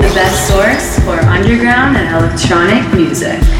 The best source for underground and electronic music.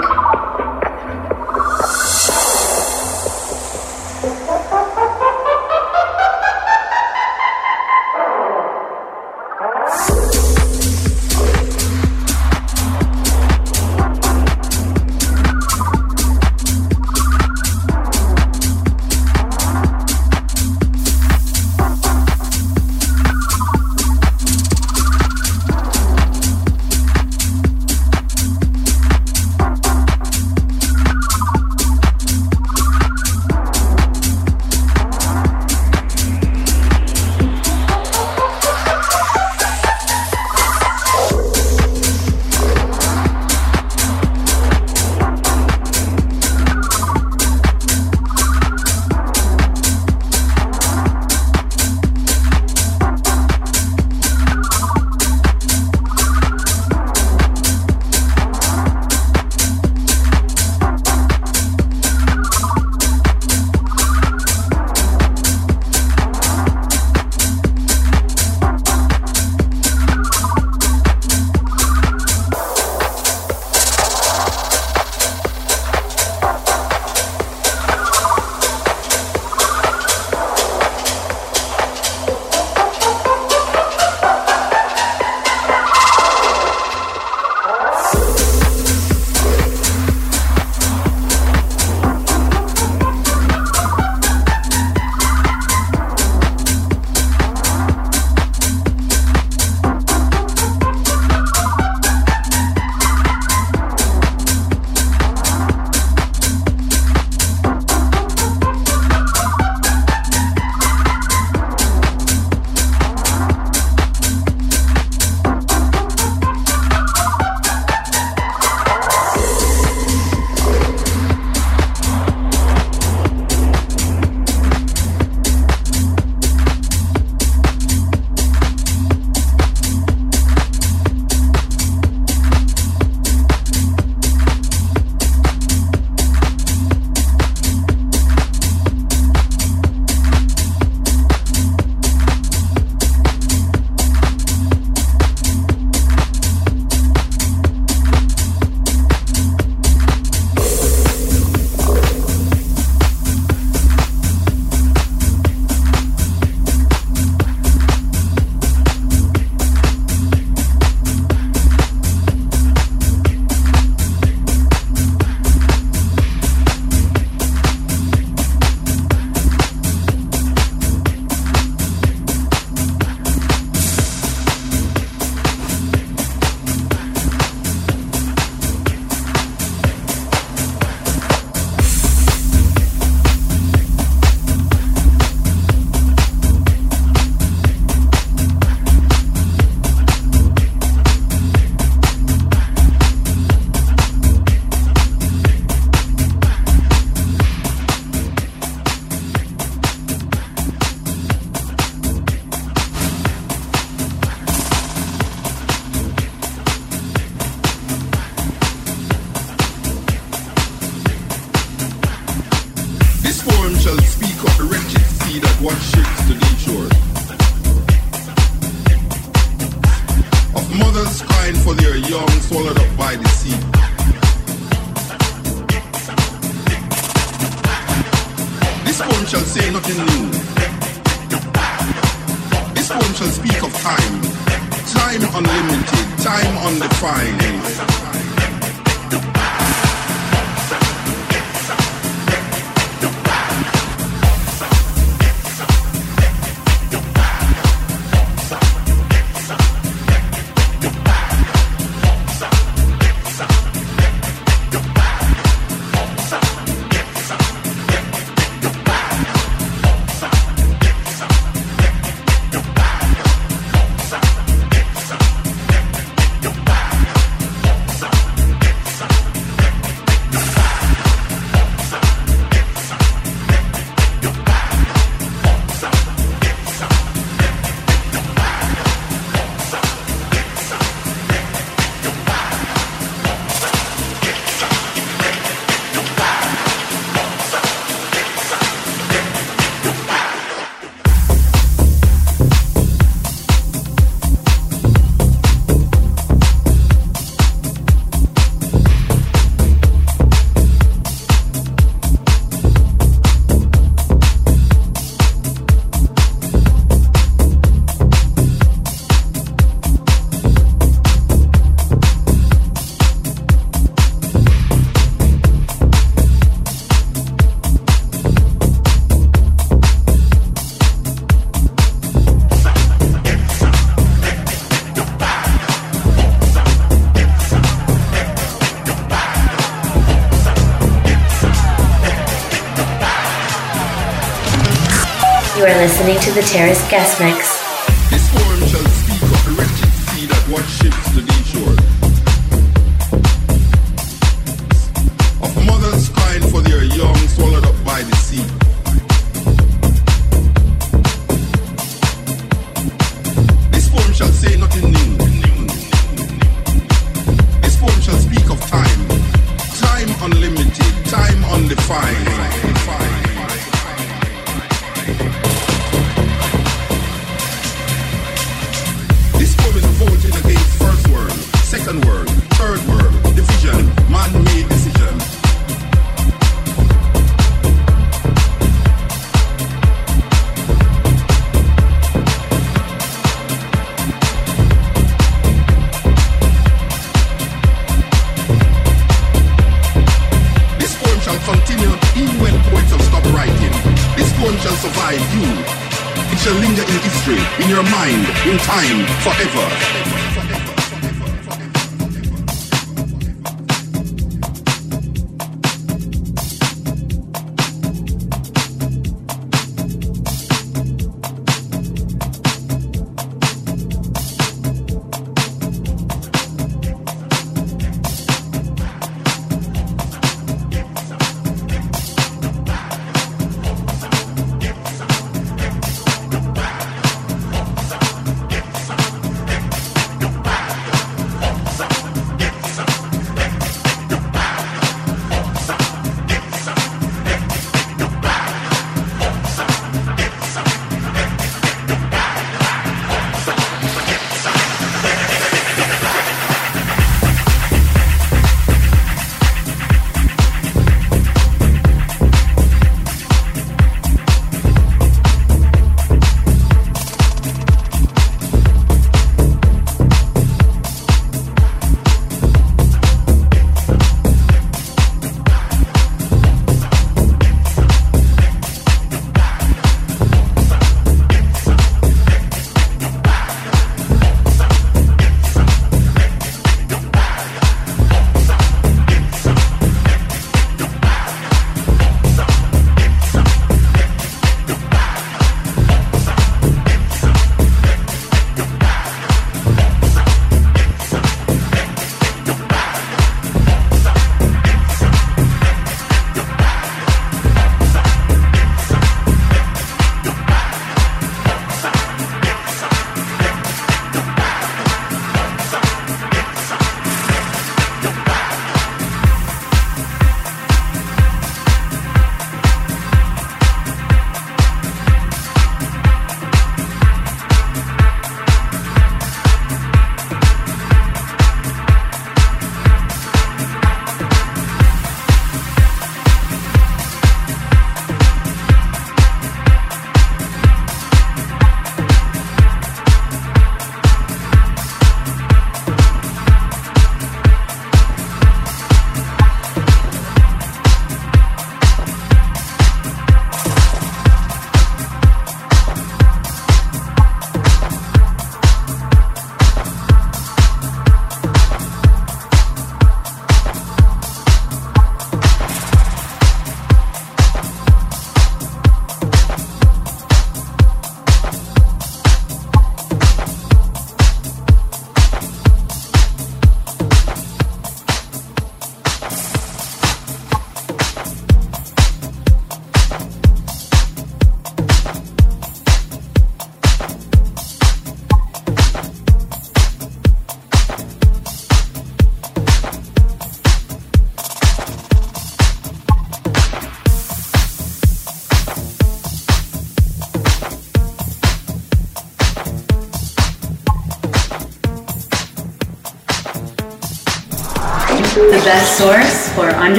listening to the Terrace Guest Mix.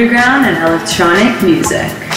underground and electronic music.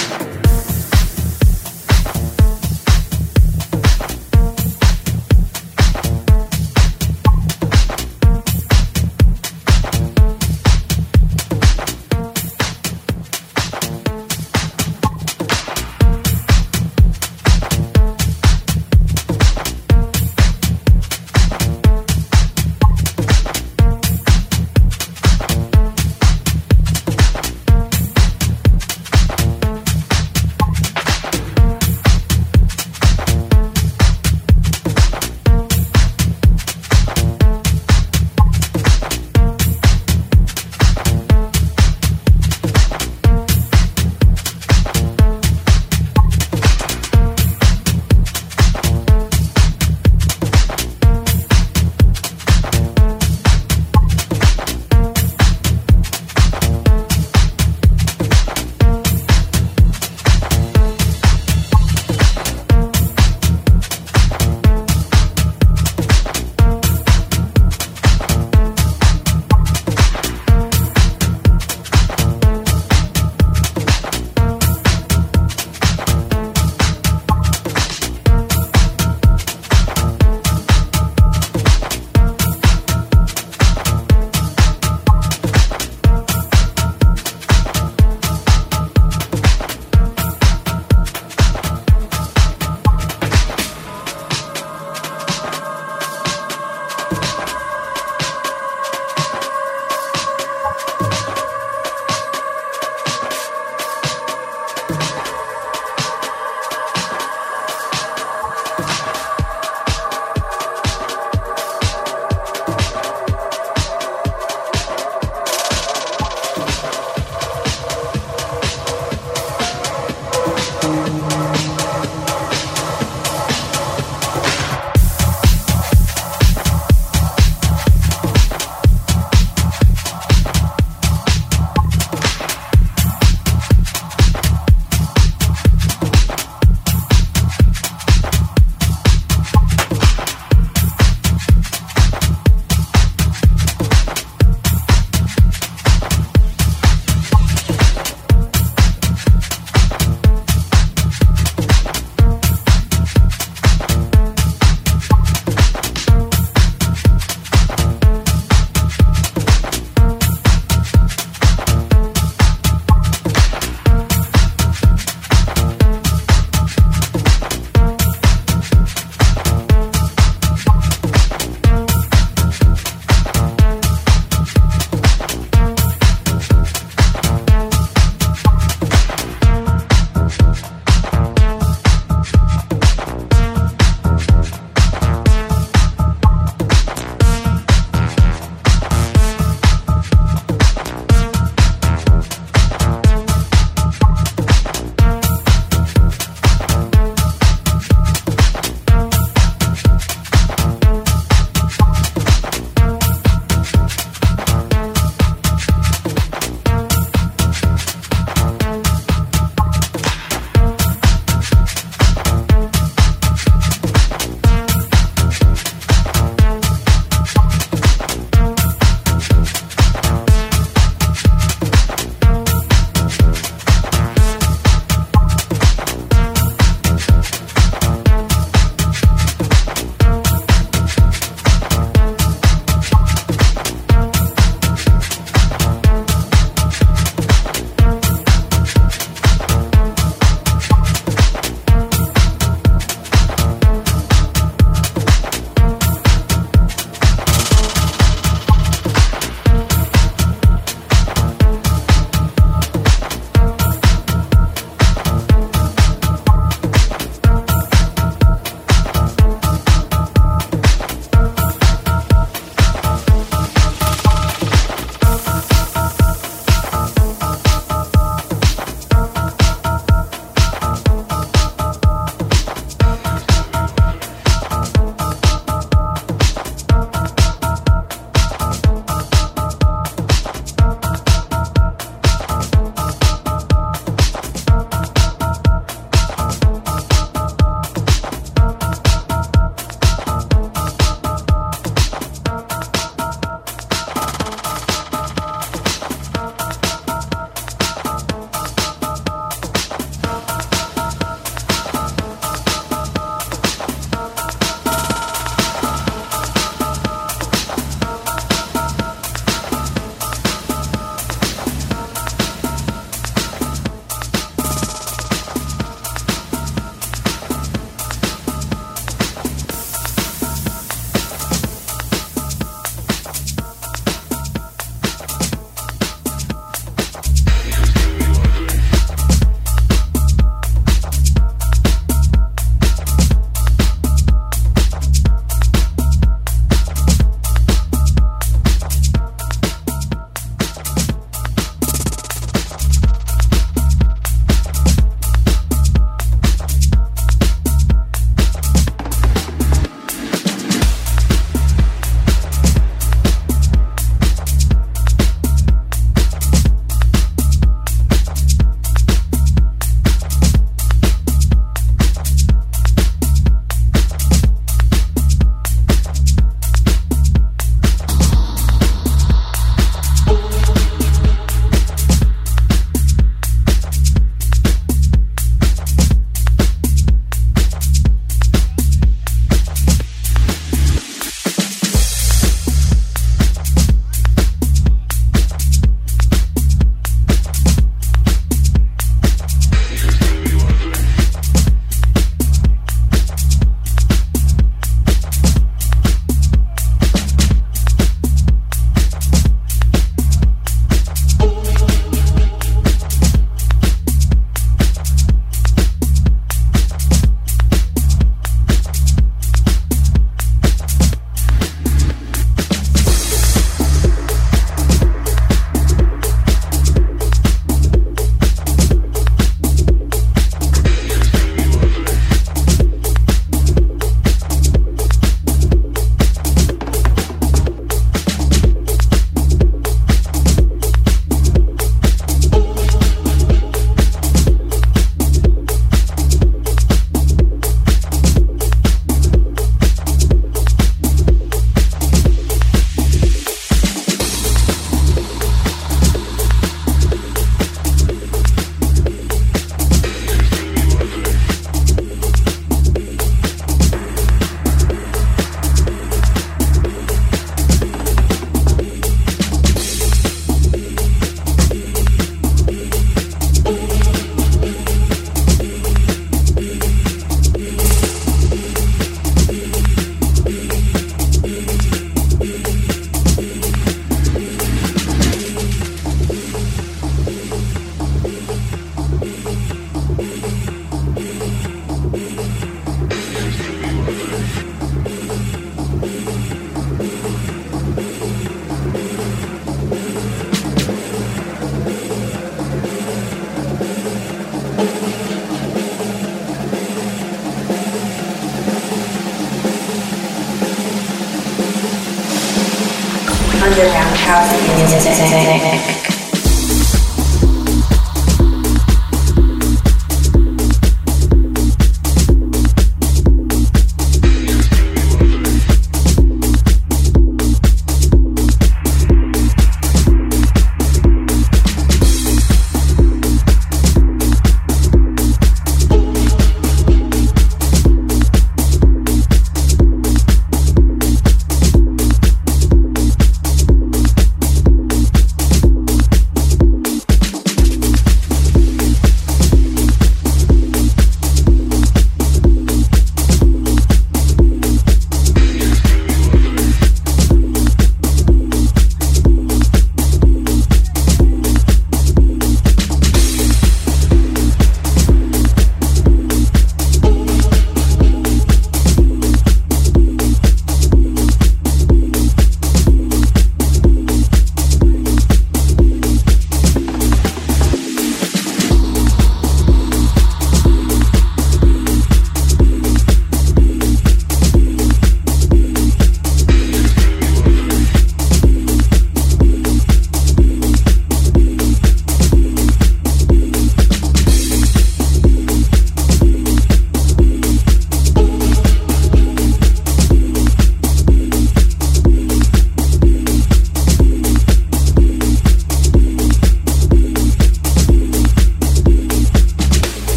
sí, sí, sí.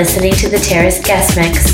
Listening to the Terrace Guest Mix.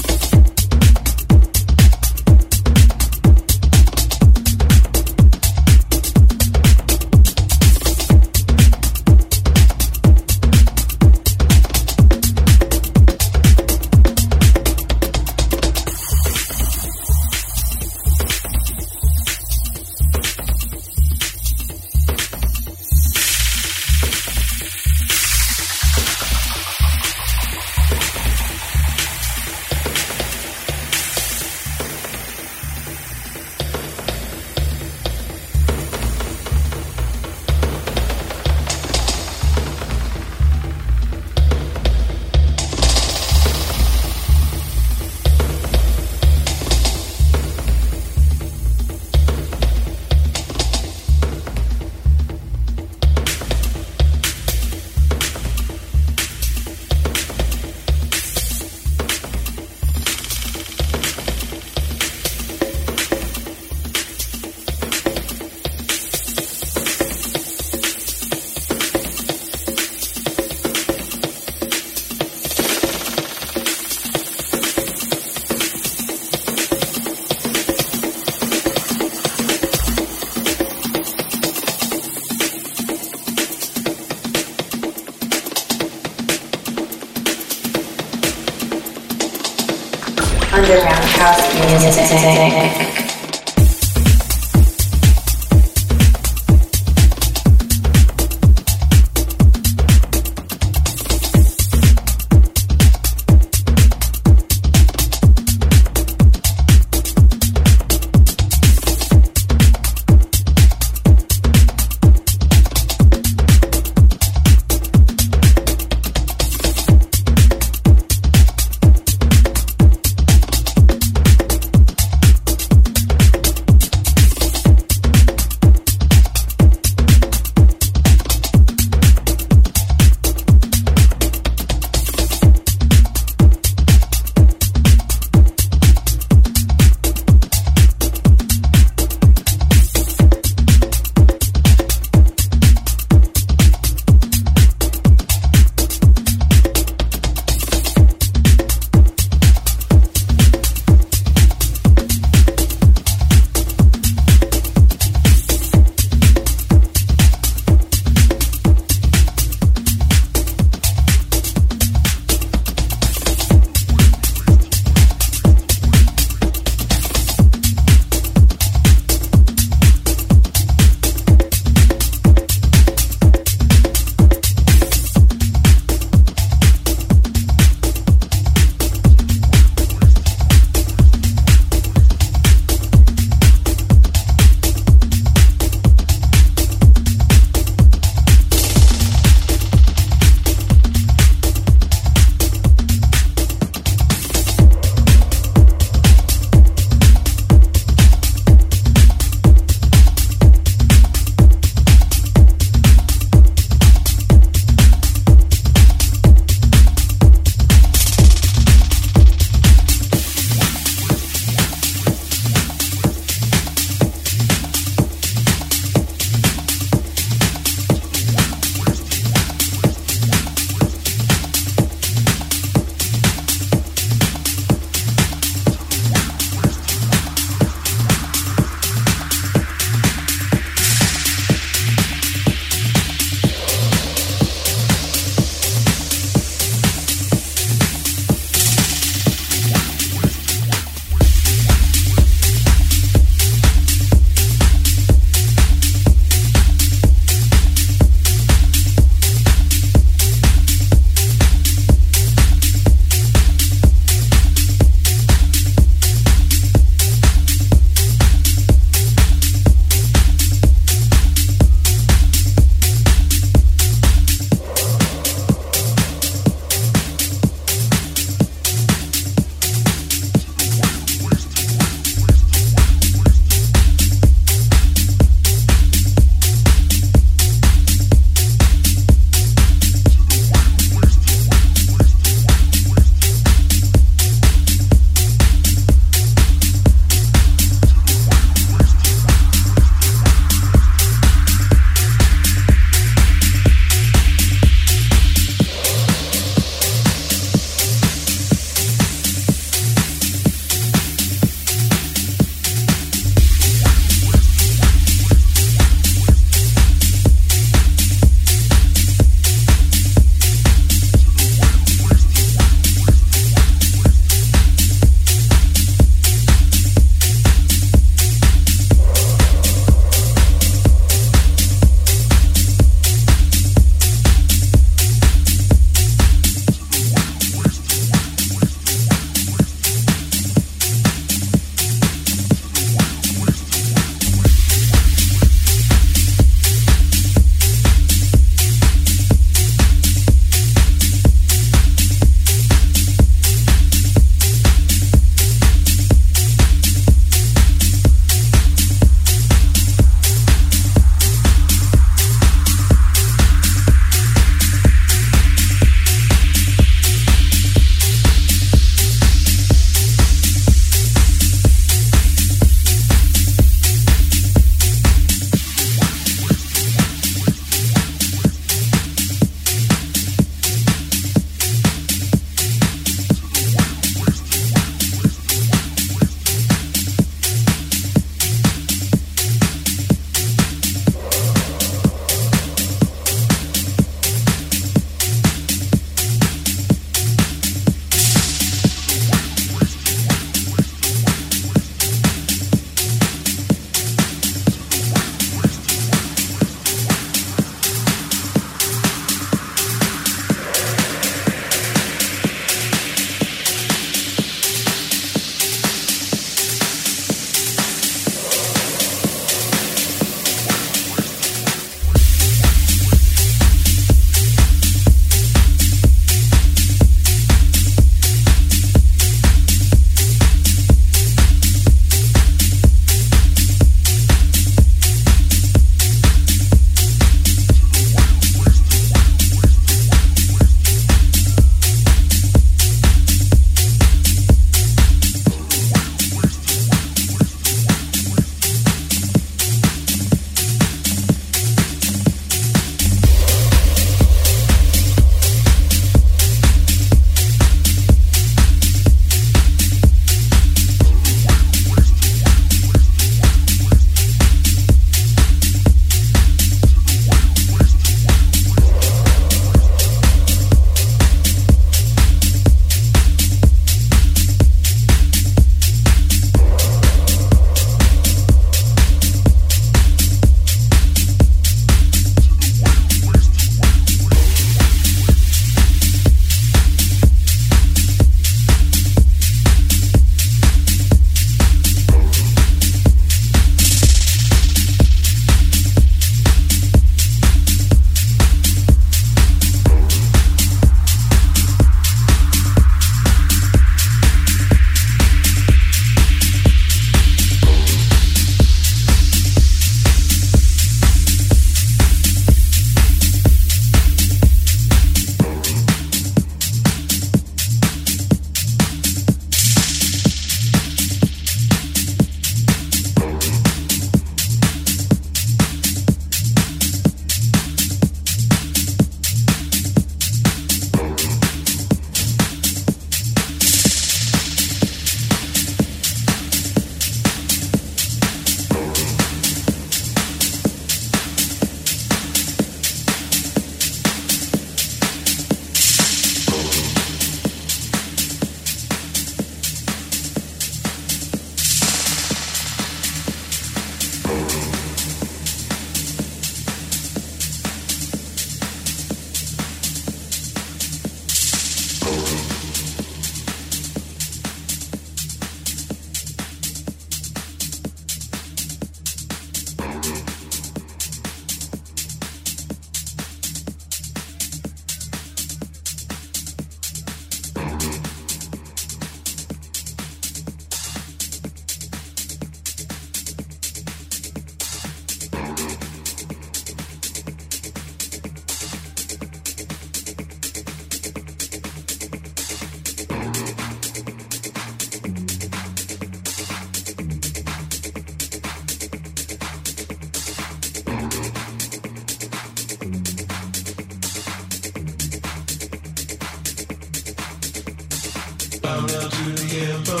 to the emperor.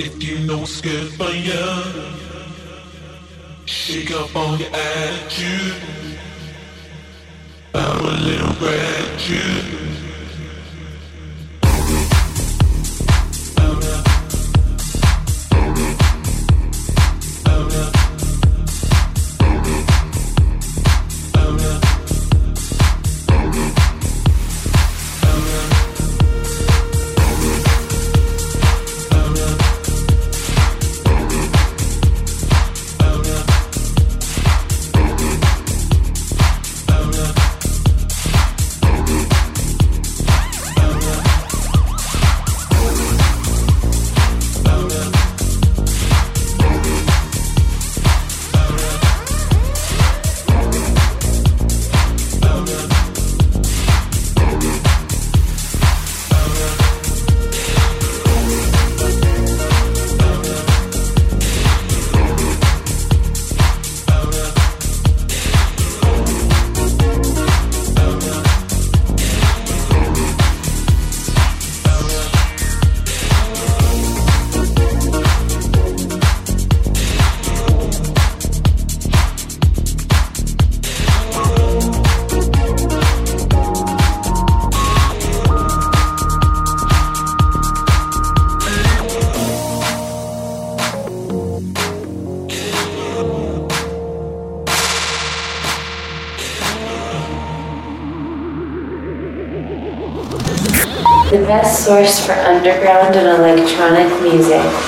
If you know scared by young, shake up on your attitude. I'm a little gratitude. for underground and electronic music.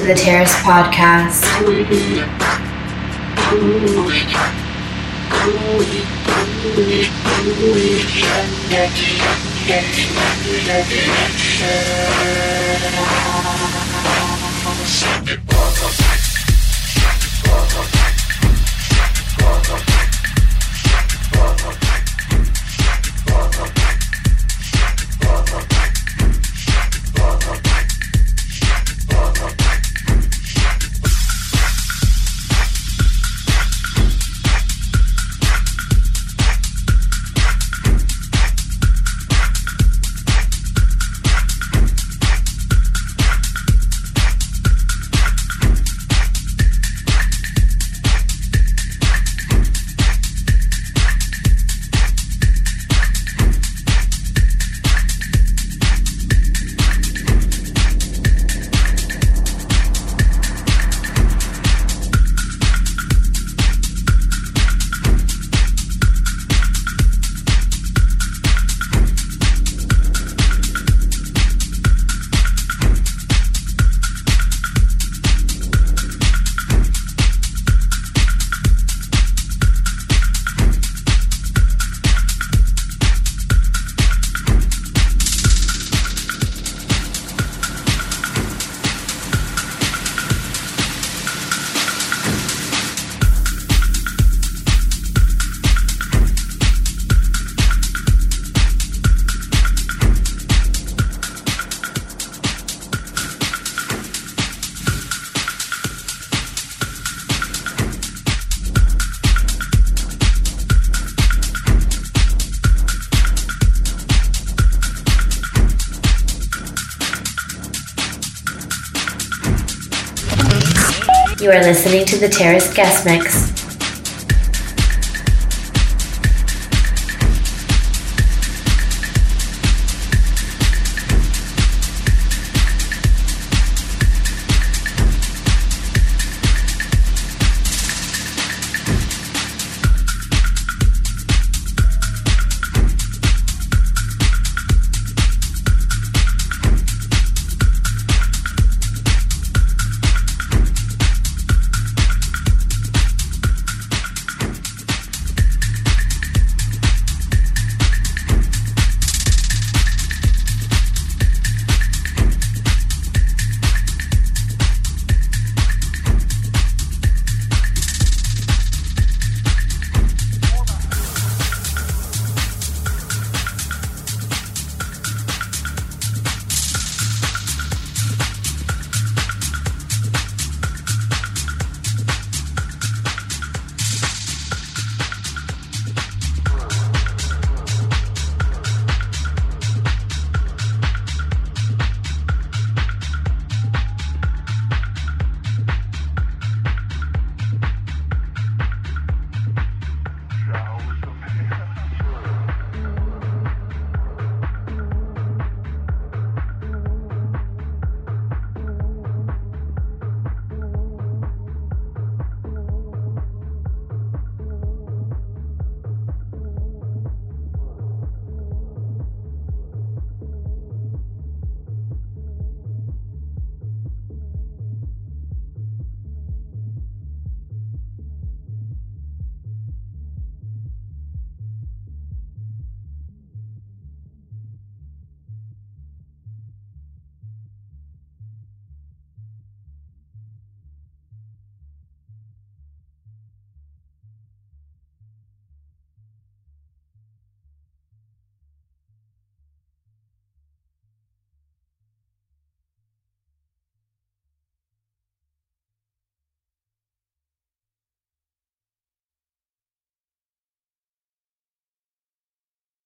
to the Terrace Podcast. Listening to the Terrace Guest Mix.